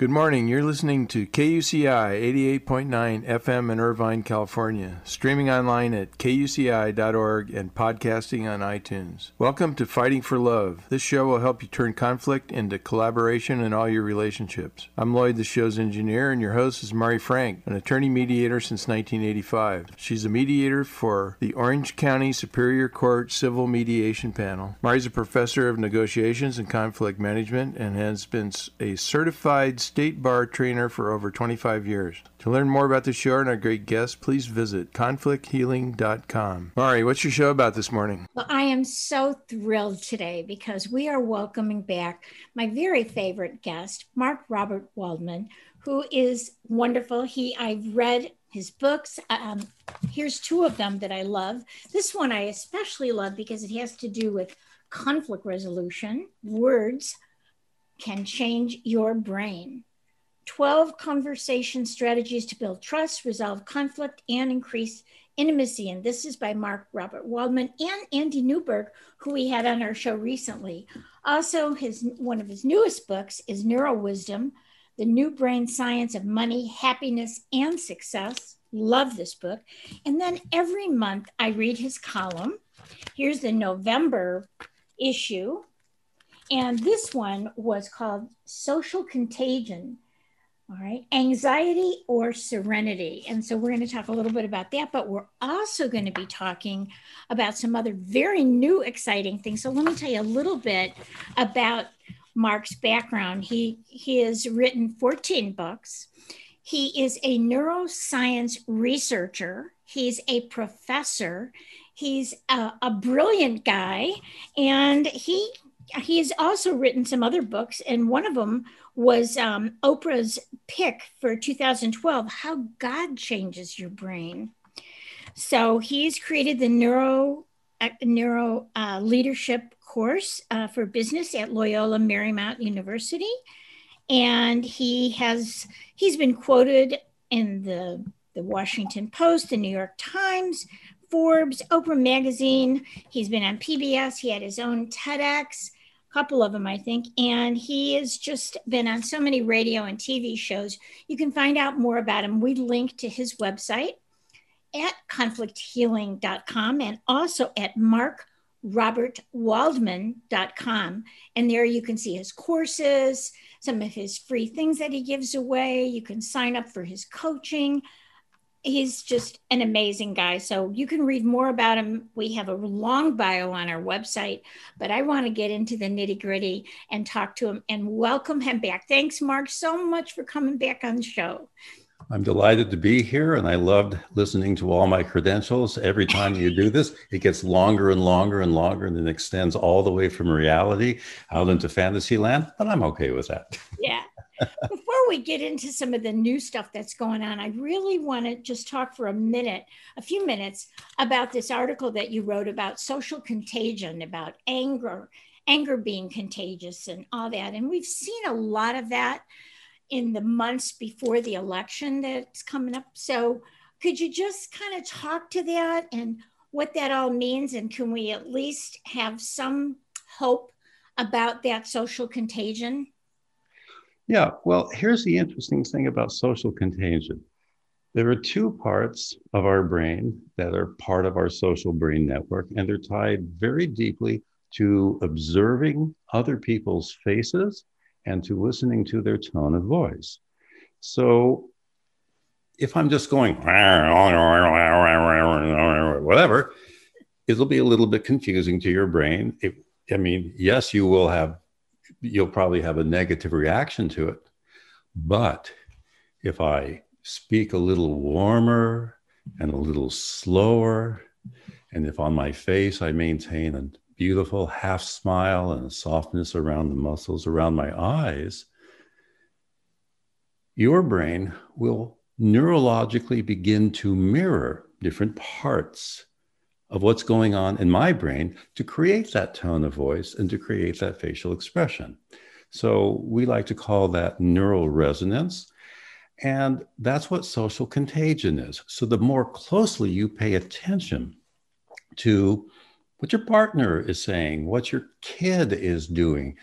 Good morning. You're listening to KUCI 88.9 FM in Irvine, California, streaming online at kuci.org and podcasting on iTunes. Welcome to Fighting for Love. This show will help you turn conflict into collaboration in all your relationships. I'm Lloyd, the show's engineer, and your host is Mari Frank, an attorney mediator since 1985. She's a mediator for the Orange County Superior Court Civil Mediation Panel. Mari's a professor of negotiations and conflict management and has been a certified state bar trainer for over 25 years. To learn more about the show and our great guests, please visit conflicthealing.com. Mari, what's your show about this morning? Well, I am so thrilled today because we are welcoming back my very favorite guest, Mark Robert Waldman, who is wonderful. He I've read his books. Um, here's two of them that I love. This one I especially love because it has to do with conflict resolution, words, can change your brain. 12 conversation strategies to build trust, resolve conflict, and increase intimacy. And this is by Mark Robert Waldman and Andy Newberg, who we had on our show recently. Also, his one of his newest books is Neuro Wisdom, The New Brain Science of Money, Happiness, and Success. Love this book. And then every month I read his column. Here's the November issue and this one was called Social Contagion. All right, anxiety or serenity. And so we're going to talk a little bit about that, but we're also going to be talking about some other very new, exciting things. So let me tell you a little bit about Mark's background. He, he has written 14 books. He is a neuroscience researcher, he's a professor, he's a, a brilliant guy, and he he has also written some other books, and one of them was um, Oprah's pick for 2012 How God Changes Your Brain. So he's created the neuro uh, neuro uh, leadership course uh, for business at Loyola Marymount University, and he has he's been quoted in the the Washington Post, the New York Times, Forbes, Oprah Magazine. He's been on PBS. He had his own TEDx couple of them, I think. And he has just been on so many radio and TV shows. You can find out more about him. We link to his website at conflicthealing.com and also at markrobertwaldman.com. And there you can see his courses, some of his free things that he gives away. You can sign up for his coaching he's just an amazing guy. So you can read more about him. We have a long bio on our website, but I want to get into the nitty gritty and talk to him and welcome him back. Thanks, Mark, so much for coming back on the show. I'm delighted to be here, and I loved listening to all my credentials. Every time you do this, it gets longer and longer and longer, and then extends all the way from reality out into fantasy land. But I'm okay with that. Yeah. Before we get into some of the new stuff that's going on, I really want to just talk for a minute, a few minutes, about this article that you wrote about social contagion, about anger, anger being contagious, and all that. And we've seen a lot of that in the months before the election that's coming up. So, could you just kind of talk to that and what that all means? And can we at least have some hope about that social contagion? Yeah, well, here's the interesting thing about social contagion. There are two parts of our brain that are part of our social brain network, and they're tied very deeply to observing other people's faces and to listening to their tone of voice. So if I'm just going, whatever, it'll be a little bit confusing to your brain. I mean, yes, you will have you'll probably have a negative reaction to it. But if I speak a little warmer and a little slower, and if on my face I maintain a beautiful half smile and a softness around the muscles around my eyes, your brain will neurologically begin to mirror different parts of what's going on in my brain to create that tone of voice and to create that facial expression. So we like to call that neural resonance. And that's what social contagion is. So the more closely you pay attention to what your partner is saying, what your kid is doing.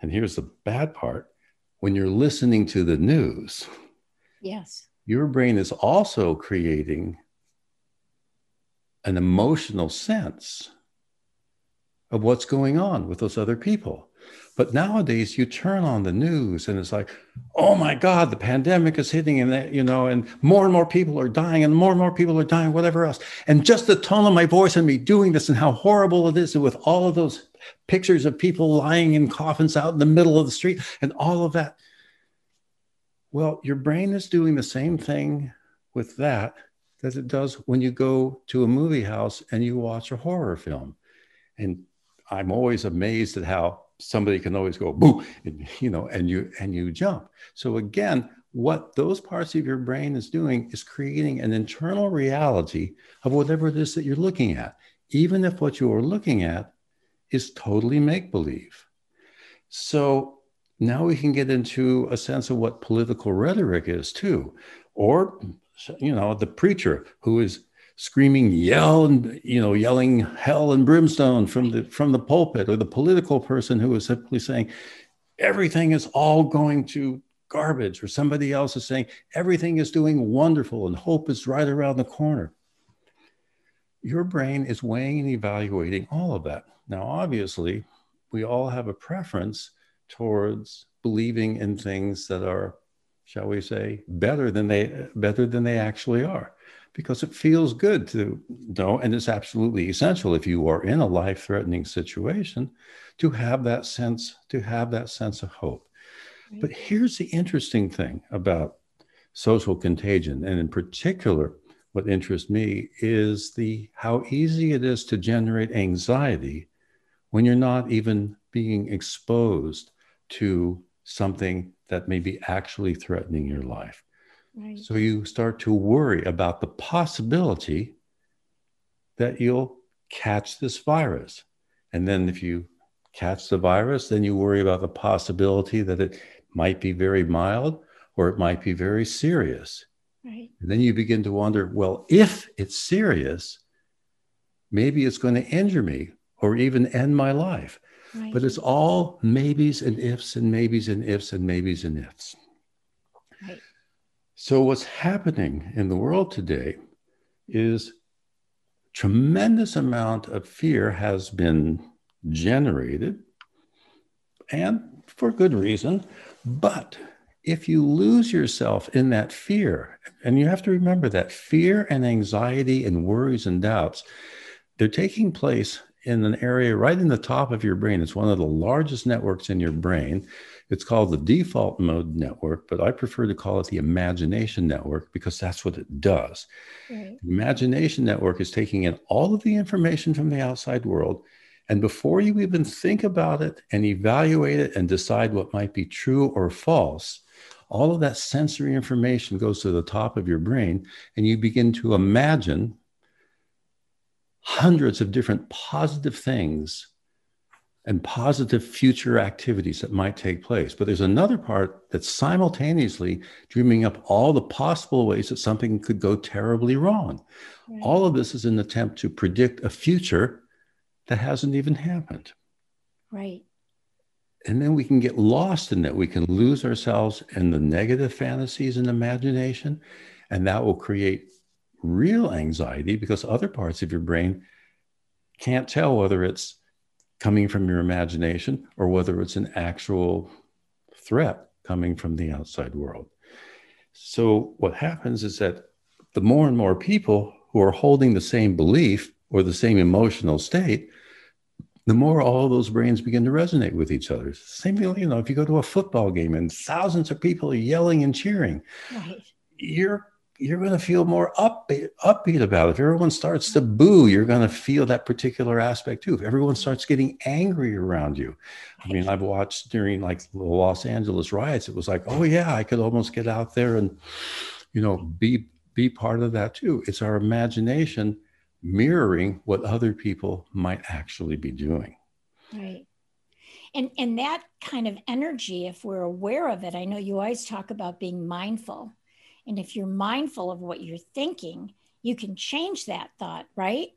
And here's the bad part when you're listening to the news, yes, your brain is also creating an emotional sense of what's going on with those other people. But nowadays, you turn on the news and it's like, oh my God, the pandemic is hitting, and you know, and more and more people are dying, and more and more people are dying, whatever else. And just the tone of my voice and me doing this, and how horrible it is, and with all of those pictures of people lying in coffins out in the middle of the street, and all of that. Well, your brain is doing the same thing with that that it does when you go to a movie house and you watch a horror film. And I'm always amazed at how somebody can always go boo, and, you know, and you and you jump. So again, what those parts of your brain is doing is creating an internal reality of whatever it is that you're looking at, even if what you are looking at is totally make believe. So now we can get into a sense of what political rhetoric is too, or you know, the preacher who is screaming yell and you know yelling hell and brimstone from the from the pulpit or the political person who is simply saying everything is all going to garbage or somebody else is saying everything is doing wonderful and hope is right around the corner. Your brain is weighing and evaluating all of that. Now obviously we all have a preference towards believing in things that are shall we say better than they better than they actually are because it feels good to know, and it's absolutely essential if you are in a life-threatening situation to have that sense, to have that sense of hope. Right. But here's the interesting thing about social contagion, and in particular, what interests me is the how easy it is to generate anxiety when you're not even being exposed to something that may be actually threatening your life. Right. So you start to worry about the possibility that you'll catch this virus. And then if you catch the virus, then you worry about the possibility that it might be very mild or it might be very serious. Right. And then you begin to wonder well, if it's serious, maybe it's going to injure me or even end my life. Right. But it's all maybes and ifs and maybes and ifs and maybes and ifs. So, what's happening in the world today is tremendous amount of fear has been generated, and for good reason. But if you lose yourself in that fear, and you have to remember that fear and anxiety and worries and doubts, they're taking place in an area right in the top of your brain. It's one of the largest networks in your brain. It's called the default mode network, but I prefer to call it the imagination network because that's what it does. Right. The imagination network is taking in all of the information from the outside world. And before you even think about it and evaluate it and decide what might be true or false, all of that sensory information goes to the top of your brain and you begin to imagine hundreds of different positive things and positive future activities that might take place. But there's another part that's simultaneously dreaming up all the possible ways that something could go terribly wrong. Right. All of this is an attempt to predict a future that hasn't even happened. Right. And then we can get lost in that. We can lose ourselves in the negative fantasies and imagination. And that will create real anxiety because other parts of your brain can't tell whether it's coming from your imagination or whether it's an actual threat coming from the outside world. So, what happens is that the more and more people who are holding the same belief or the same emotional state, the more all those brains begin to resonate with each other. Same thing, you know, if you go to a football game and thousands of people are yelling and cheering, right. you're you're going to feel more upbeat, upbeat about it. If everyone starts to boo, you're going to feel that particular aspect too. If everyone starts getting angry around you, I mean, I've watched during like the Los Angeles riots, it was like, oh yeah, I could almost get out there and, you know, be be part of that too. It's our imagination mirroring what other people might actually be doing. Right. And and that kind of energy, if we're aware of it, I know you always talk about being mindful and if you're mindful of what you're thinking, you can change that thought, right?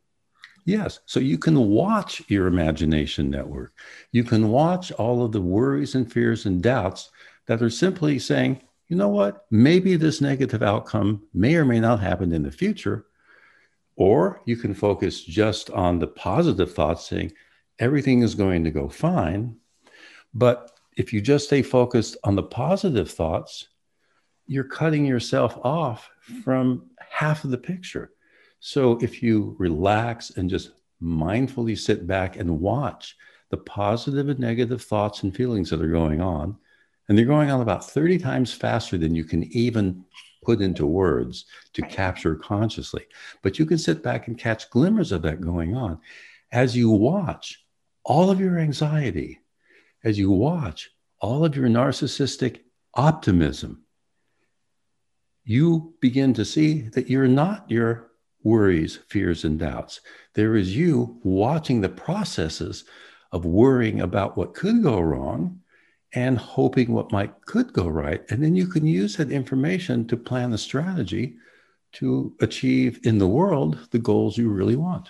Yes. So you can watch your imagination network. You can watch all of the worries and fears and doubts that are simply saying, you know what, maybe this negative outcome may or may not happen in the future. Or you can focus just on the positive thoughts, saying everything is going to go fine. But if you just stay focused on the positive thoughts, you're cutting yourself off from half of the picture. So if you relax and just mindfully sit back and watch the positive and negative thoughts and feelings that are going on, and they're going on about 30 times faster than you can even put into words to capture consciously. But you can sit back and catch glimmers of that going on as you watch all of your anxiety, as you watch all of your narcissistic optimism, you begin to see that you're not your worries, fears, and doubts. There is you watching the processes of worrying about what could go wrong and hoping what might could go right. And then you can use that information to plan a strategy to achieve in the world the goals you really want.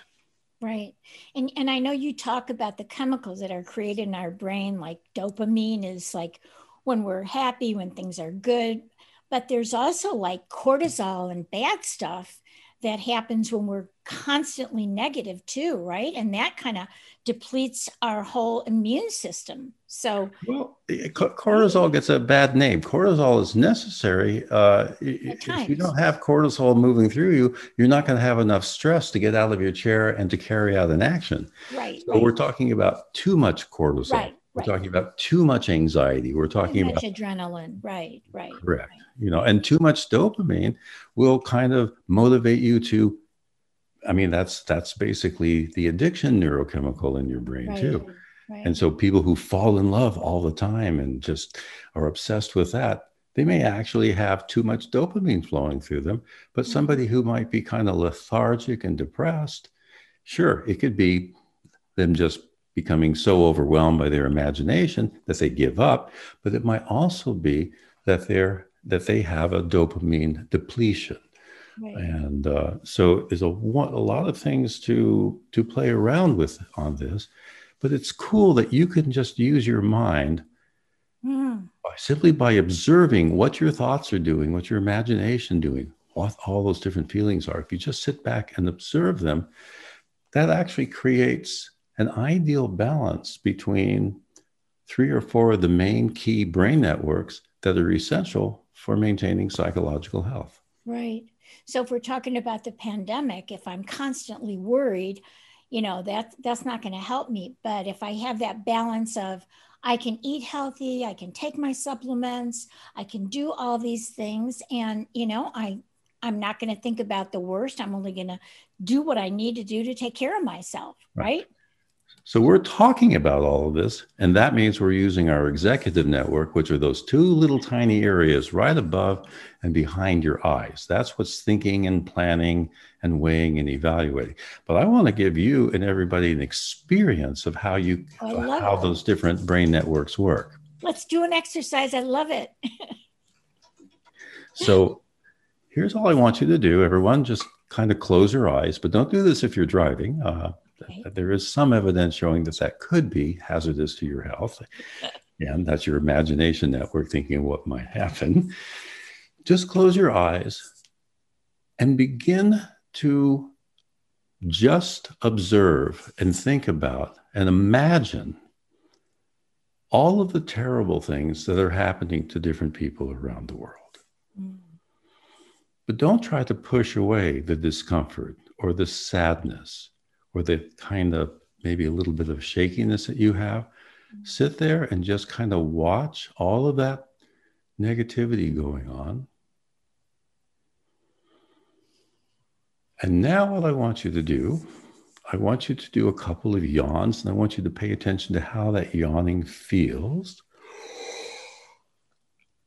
Right. And and I know you talk about the chemicals that are created in our brain like dopamine is like when we're happy, when things are good, but there's also like cortisol and bad stuff that happens when we're constantly negative too, right? And that kind of depletes our whole immune system. So, well, cortisol gets a bad name. Cortisol is necessary. Uh, if you don't have cortisol moving through you, you're not going to have enough stress to get out of your chair and to carry out an action. Right. So right. we're talking about too much cortisol. Right. We're talking about too much anxiety. We're talking too about adrenaline. Right, right. Correct. Right. You know, and too much dopamine will kind of motivate you to. I mean, that's that's basically the addiction neurochemical in your brain right. too. Right. And so people who fall in love all the time and just are obsessed with that, they may actually have too much dopamine flowing through them. But mm-hmm. somebody who might be kind of lethargic and depressed, sure, it could be them just becoming so overwhelmed by their imagination that they give up, but it might also be that they're that they have a dopamine depletion. Right. And uh, so there's a, a lot of things to to play around with on this, but it's cool that you can just use your mind mm. by, simply by observing what your thoughts are doing, what your imagination doing, what all those different feelings are. If you just sit back and observe them, that actually creates an ideal balance between three or four of the main key brain networks that are essential for maintaining psychological health. Right. So if we're talking about the pandemic, if I'm constantly worried, you know, that that's not going to help me, but if I have that balance of I can eat healthy, I can take my supplements, I can do all these things and, you know, I I'm not going to think about the worst. I'm only going to do what I need to do to take care of myself, right? right? So we're talking about all of this, and that means we're using our executive network, which are those two little tiny areas right above and behind your eyes. That's what's thinking and planning and weighing and evaluating. But I want to give you and everybody an experience of how you how it. those different brain networks work. Let's do an exercise. I love it. so here's all I want you to do, everyone. Just kind of close your eyes, but don't do this if you're driving. Uh, there is some evidence showing that that could be hazardous to your health. And that's your imagination network thinking of what might happen. Just close your eyes and begin to just observe and think about and imagine all of the terrible things that are happening to different people around the world. Mm. But don't try to push away the discomfort or the sadness or the kind of maybe a little bit of shakiness that you have, mm-hmm. sit there and just kind of watch all of that negativity going on. And now, what I want you to do, I want you to do a couple of yawns, and I want you to pay attention to how that yawning feels.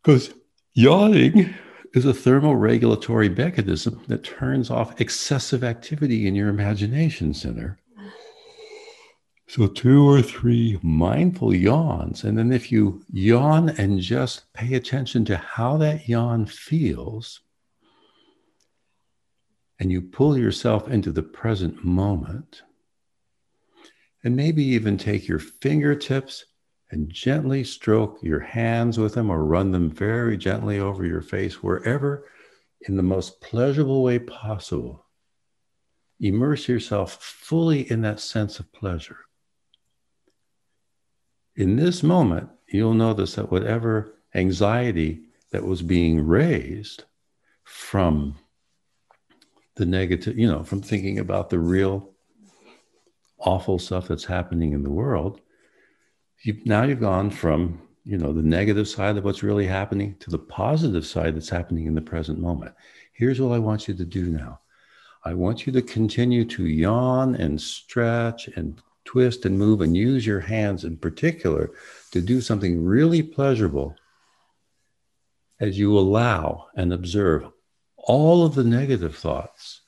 Because yawning is a thermoregulatory mechanism that turns off excessive activity in your imagination center. So, two or three mindful yawns. And then, if you yawn and just pay attention to how that yawn feels, and you pull yourself into the present moment, and maybe even take your fingertips and gently stroke your hands with them or run them very gently over your face, wherever in the most pleasurable way possible. Immerse yourself fully in that sense of pleasure. In this moment, you'll notice that whatever anxiety that was being raised from the negative, you know, from thinking about the real awful stuff that's happening in the world, you, now you've gone from you know the negative side of what's really happening to the positive side that's happening in the present moment. Here's what i want you to do now. I want you to continue to yawn and stretch and twist and move and use your hands in particular to do something really pleasurable as you allow and observe all of the negative thoughts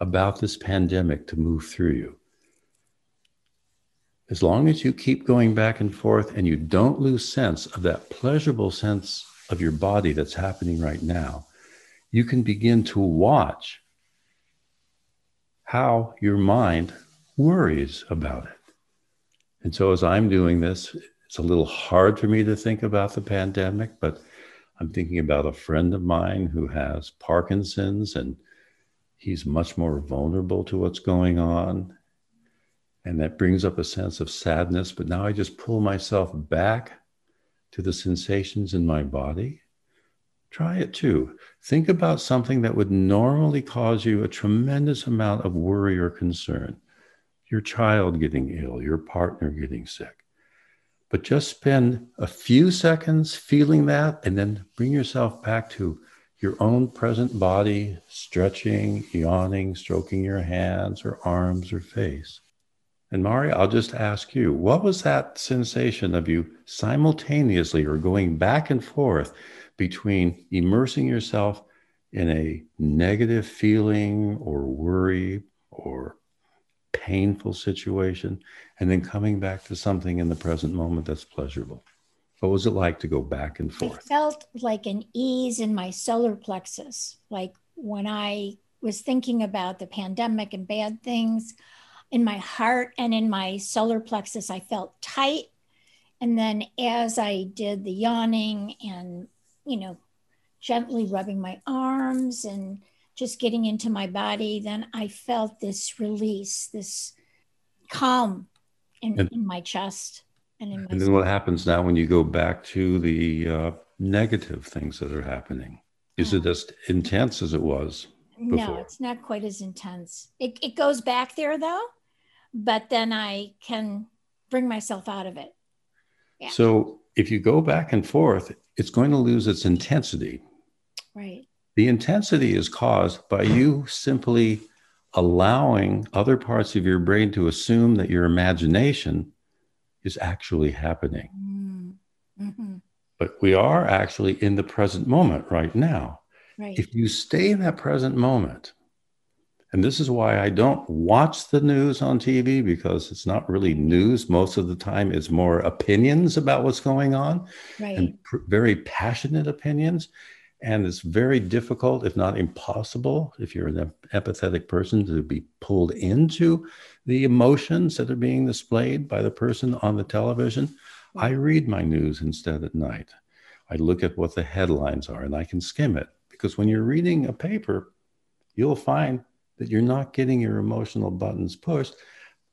about this pandemic to move through you as long as you keep going back and forth and you don't lose sense of that pleasurable sense of your body that's happening right now, you can begin to watch how your mind worries about it. And so, as I'm doing this, it's a little hard for me to think about the pandemic, but I'm thinking about a friend of mine who has Parkinson's and he's much more vulnerable to what's going on and that brings up a sense of sadness. But now I just pull myself back to the sensations in my body. Try it too. Think about something that would normally cause you a tremendous amount of worry or concern your child getting ill, your partner getting sick. But just spend a few seconds feeling that and then bring yourself back to your own present body, stretching, yawning, stroking your hands or arms or face. And Mari, I'll just ask you, what was that sensation of you simultaneously or going back and forth between immersing yourself in a negative feeling or worry or painful situation and then coming back to something in the present moment that's pleasurable? What was it like to go back and forth? I felt like an ease in my solar plexus. Like when I was thinking about the pandemic and bad things, in my heart and in my solar plexus, I felt tight. And then as I did the yawning and, you know, gently rubbing my arms and just getting into my body, then I felt this release, this calm in, and, in my chest. And, in my and then what happens now when you go back to the uh, negative things that are happening? Is it as intense as it was? Before? No, it's not quite as intense. It, it goes back there though, but then I can bring myself out of it. Yeah. So if you go back and forth, it's going to lose its intensity. Right. The intensity is caused by you simply allowing other parts of your brain to assume that your imagination is actually happening. Mm. Mm-hmm. But we are actually in the present moment right now. Right. If you stay in that present moment, and this is why I don't watch the news on TV because it's not really news. Most of the time, it's more opinions about what's going on right. and pr- very passionate opinions. And it's very difficult, if not impossible, if you're an empathetic person, to be pulled into the emotions that are being displayed by the person on the television. I read my news instead at night. I look at what the headlines are and I can skim it because when you're reading a paper, you'll find that you're not getting your emotional buttons pushed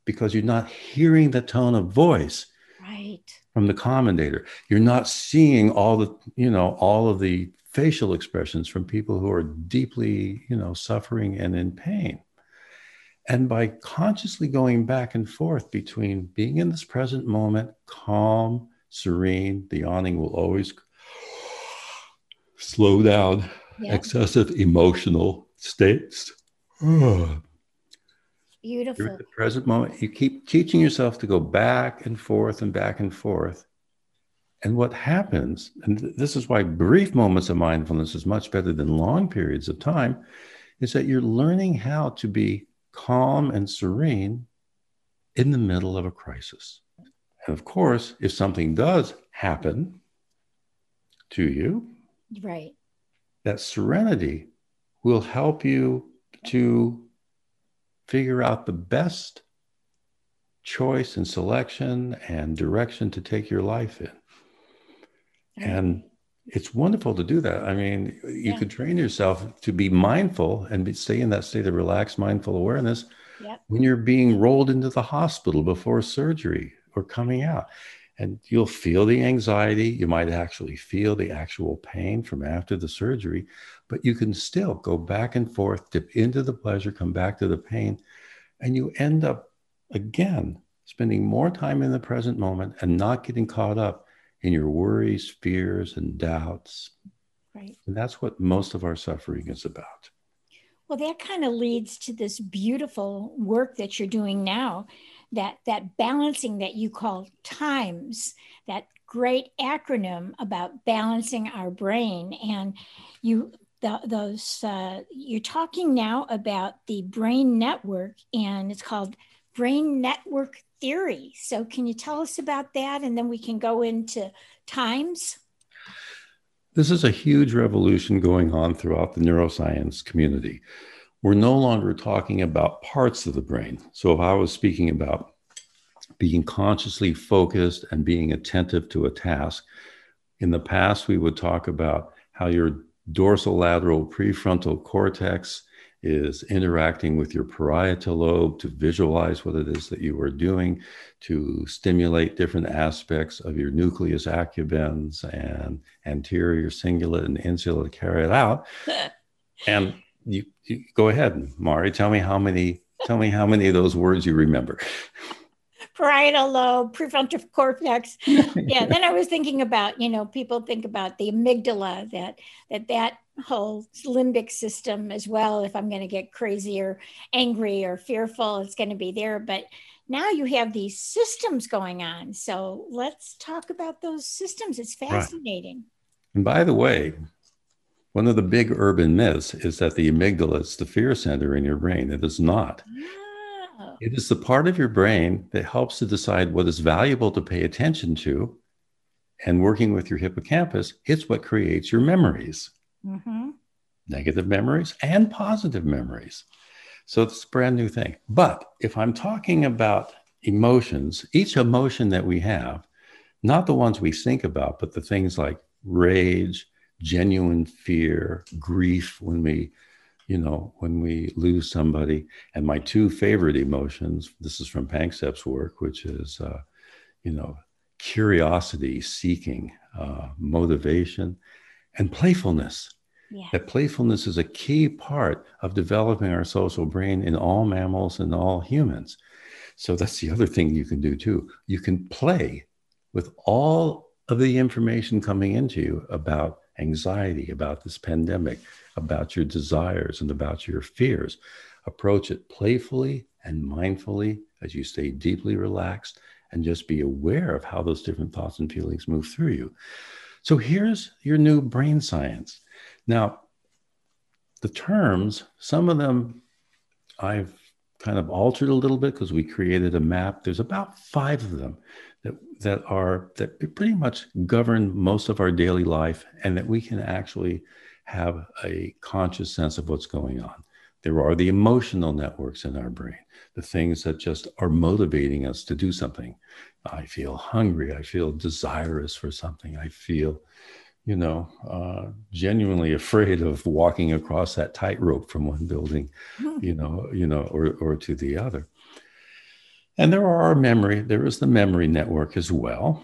because you're not hearing the tone of voice right. from the commentator. You're not seeing all the you know all of the facial expressions from people who are deeply you know suffering and in pain. And by consciously going back and forth between being in this present moment calm serene the yawning will always slow down yeah. excessive emotional states oh. Beautiful. You're at the present moment. You keep teaching yourself to go back and forth and back and forth. And what happens, and this is why brief moments of mindfulness is much better than long periods of time, is that you're learning how to be calm and serene in the middle of a crisis. And of course, if something does happen to you, right, that serenity will help you to figure out the best choice and selection and direction to take your life in. And it's wonderful to do that. I mean, you yeah. could train yourself to be mindful and be, stay in that state of relaxed, mindful awareness yep. when you're being rolled into the hospital before surgery or coming out. And you'll feel the anxiety. You might actually feel the actual pain from after the surgery, but you can still go back and forth, dip into the pleasure, come back to the pain, and you end up again spending more time in the present moment and not getting caught up in your worries, fears, and doubts. Right. And that's what most of our suffering is about. Well, that kind of leads to this beautiful work that you're doing now, that that balancing that you call times, that great acronym about balancing our brain, and you the, those uh, you're talking now about the brain network, and it's called brain network theory. So, can you tell us about that? And then we can go into times. This is a huge revolution going on throughout the neuroscience community. We're no longer talking about parts of the brain. So, if I was speaking about being consciously focused and being attentive to a task, in the past, we would talk about how your dorsolateral prefrontal cortex is interacting with your parietal lobe to visualize what it is that you are doing, to stimulate different aspects of your nucleus accumbens and anterior cingulate and insula to carry it out. and you, you go ahead, Mari. Tell me how many. Tell me how many of those words you remember. parietal lobe, prefrontal cortex. yeah. Then I was thinking about, you know, people think about the amygdala, that that that whole limbic system as well. If I'm going to get crazy or angry or fearful, it's going to be there. But now you have these systems going on. So let's talk about those systems. It's fascinating. Right. And by the way, one of the big urban myths is that the amygdala is the fear center in your brain. It is not. Oh. It is the part of your brain that helps to decide what is valuable to pay attention to. And working with your hippocampus, it's what creates your memories mm-hmm. negative memories and positive memories. So it's a brand new thing. But if I'm talking about emotions, each emotion that we have, not the ones we think about, but the things like rage, genuine fear, grief when we, you know, when we lose somebody. And my two favorite emotions, this is from Panksepp's work, which is, uh, you know, curiosity, seeking, uh, motivation, and playfulness. Yeah. That playfulness is a key part of developing our social brain in all mammals and all humans. So that's the other thing you can do too. You can play with all of the information coming into you about anxiety, about this pandemic, about your desires, and about your fears. Approach it playfully and mindfully as you stay deeply relaxed and just be aware of how those different thoughts and feelings move through you. So here's your new brain science. Now, the terms, some of them I've kind of altered a little bit because we created a map. There's about five of them that, that are that pretty much govern most of our daily life and that we can actually have a conscious sense of what's going on. There are the emotional networks in our brain, the things that just are motivating us to do something. I feel hungry. I feel desirous for something. I feel, you know, uh, genuinely afraid of walking across that tightrope from one building, hmm. you know, you know, or, or to the other. And there are our memory. There is the memory network as well.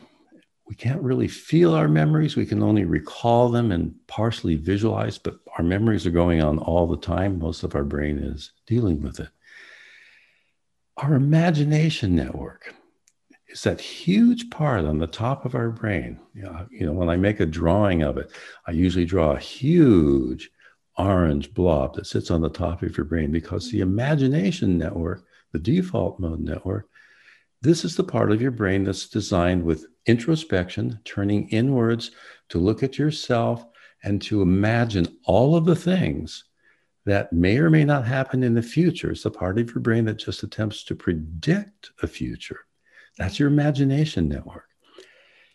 We can't really feel our memories. We can only recall them and partially visualize, but our memories are going on all the time. Most of our brain is dealing with it. Our imagination network is that huge part on the top of our brain. You know, you know, when I make a drawing of it, I usually draw a huge orange blob that sits on the top of your brain because the imagination network, the default mode network, this is the part of your brain that's designed with introspection, turning inwards to look at yourself and to imagine all of the things that may or may not happen in the future. It's the part of your brain that just attempts to predict a future. That's your imagination network.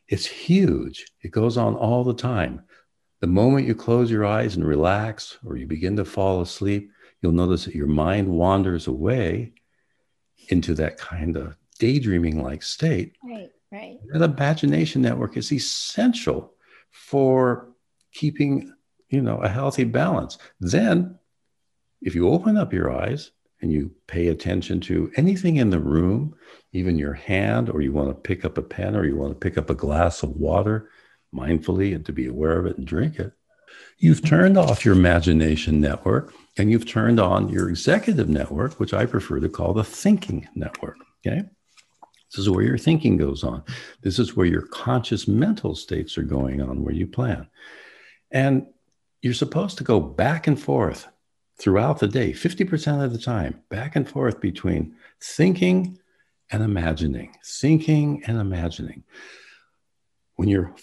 It's huge. It goes on all the time. The moment you close your eyes and relax or you begin to fall asleep, you'll notice that your mind wanders away into that kind of daydreaming like state. Right, right. That imagination network is essential for keeping, you know, a healthy balance. Then if you open up your eyes and you pay attention to anything in the room, even your hand, or you want to pick up a pen or you want to pick up a glass of water mindfully and to be aware of it and drink it, you've turned off your imagination network and you've turned on your executive network, which I prefer to call the thinking network. Okay. This is where your thinking goes on. This is where your conscious mental states are going on, where you plan. And you're supposed to go back and forth throughout the day, 50% of the time, back and forth between thinking and imagining, thinking and imagining. When you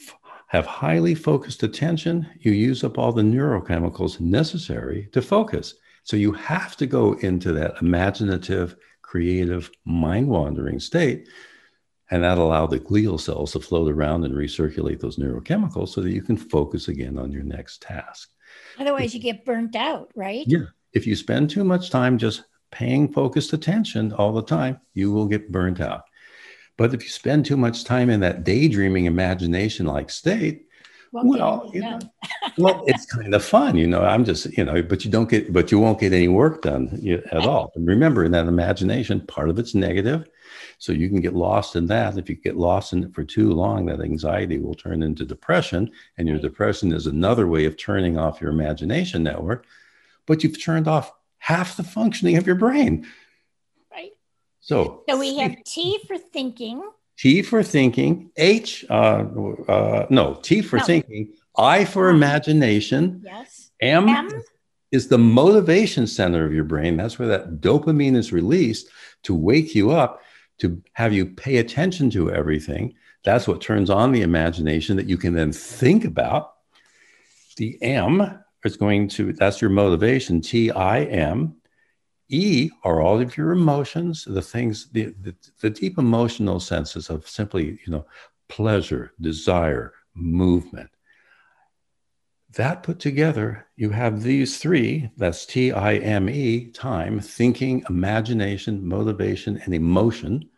have highly focused attention, you use up all the neurochemicals necessary to focus. So you have to go into that imaginative, creative, mind wandering state. And that allow the glial cells to float around and recirculate those neurochemicals so that you can focus again on your next task. Otherwise, you get burnt out, right? Yeah. If you spend too much time just paying focused attention all the time, you will get burnt out. But if you spend too much time in that daydreaming imagination like state, well, you know, well, it's kind of fun, you know. I'm just, you know, but you don't get, but you won't get any work done at all. And remember, in that imagination, part of it's negative, so you can get lost in that. If you get lost in it for too long, that anxiety will turn into depression, and your depression is another way of turning off your imagination network. But you've turned off half the functioning of your brain. So, so we have T for thinking. T for thinking, H, uh, uh, no, T for no. thinking, I for imagination. Yes. M, M is the motivation center of your brain. That's where that dopamine is released to wake you up, to have you pay attention to everything. That's what turns on the imagination that you can then think about. The M is going to, that's your motivation, T I M. E are all of your emotions, the things, the, the, the deep emotional senses of simply, you know, pleasure, desire, movement. That put together, you have these three that's T I M E, time, thinking, imagination, motivation, and emotion.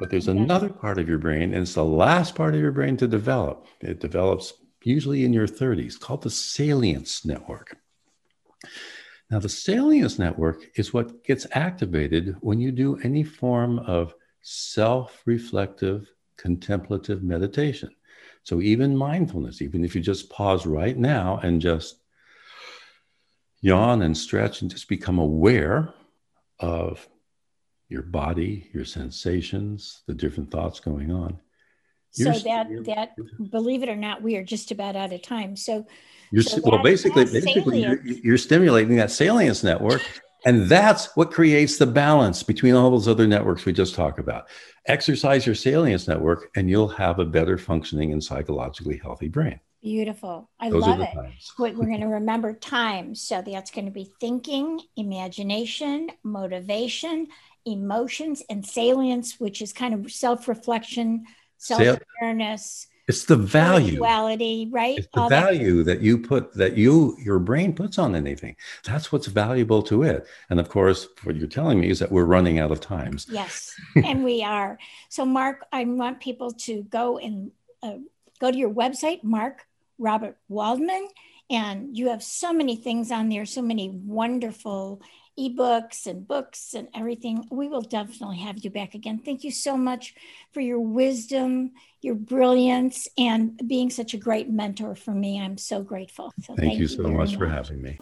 But there's another part of your brain, and it's the last part of your brain to develop. It develops usually in your 30s, called the salience network. Now, the salience network is what gets activated when you do any form of self reflective, contemplative meditation. So, even mindfulness, even if you just pause right now and just yawn and stretch and just become aware of your body, your sensations, the different thoughts going on. So that that believe it or not, we are just about out of time. So you're, so well, basically, basically you're, you're, stimulating that salience network, and that's what creates the balance between all those other networks we just talked about. Exercise your salience network, and you'll have a better functioning and psychologically healthy brain. Beautiful. I those love it. We're going to remember time. So that's going to be thinking, imagination, motivation, emotions, and salience, which is kind of self reflection, self awareness it's the value. quality right? It's the All value that. that you put that you your brain puts on anything. That's what's valuable to it. And of course what you're telling me is that we're running out of times. Yes and we are. So mark i want people to go and uh, go to your website mark robert waldman and you have so many things on there so many wonderful ebooks and books and everything. We will definitely have you back again. Thank you so much for your wisdom, your brilliance, and being such a great mentor for me. I'm so grateful. So thank, thank, you so much, much for having me.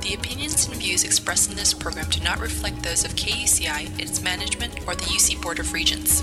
The opinions and views expressed in this program do not reflect those of KUCI, its management, or the UC Board of Regents.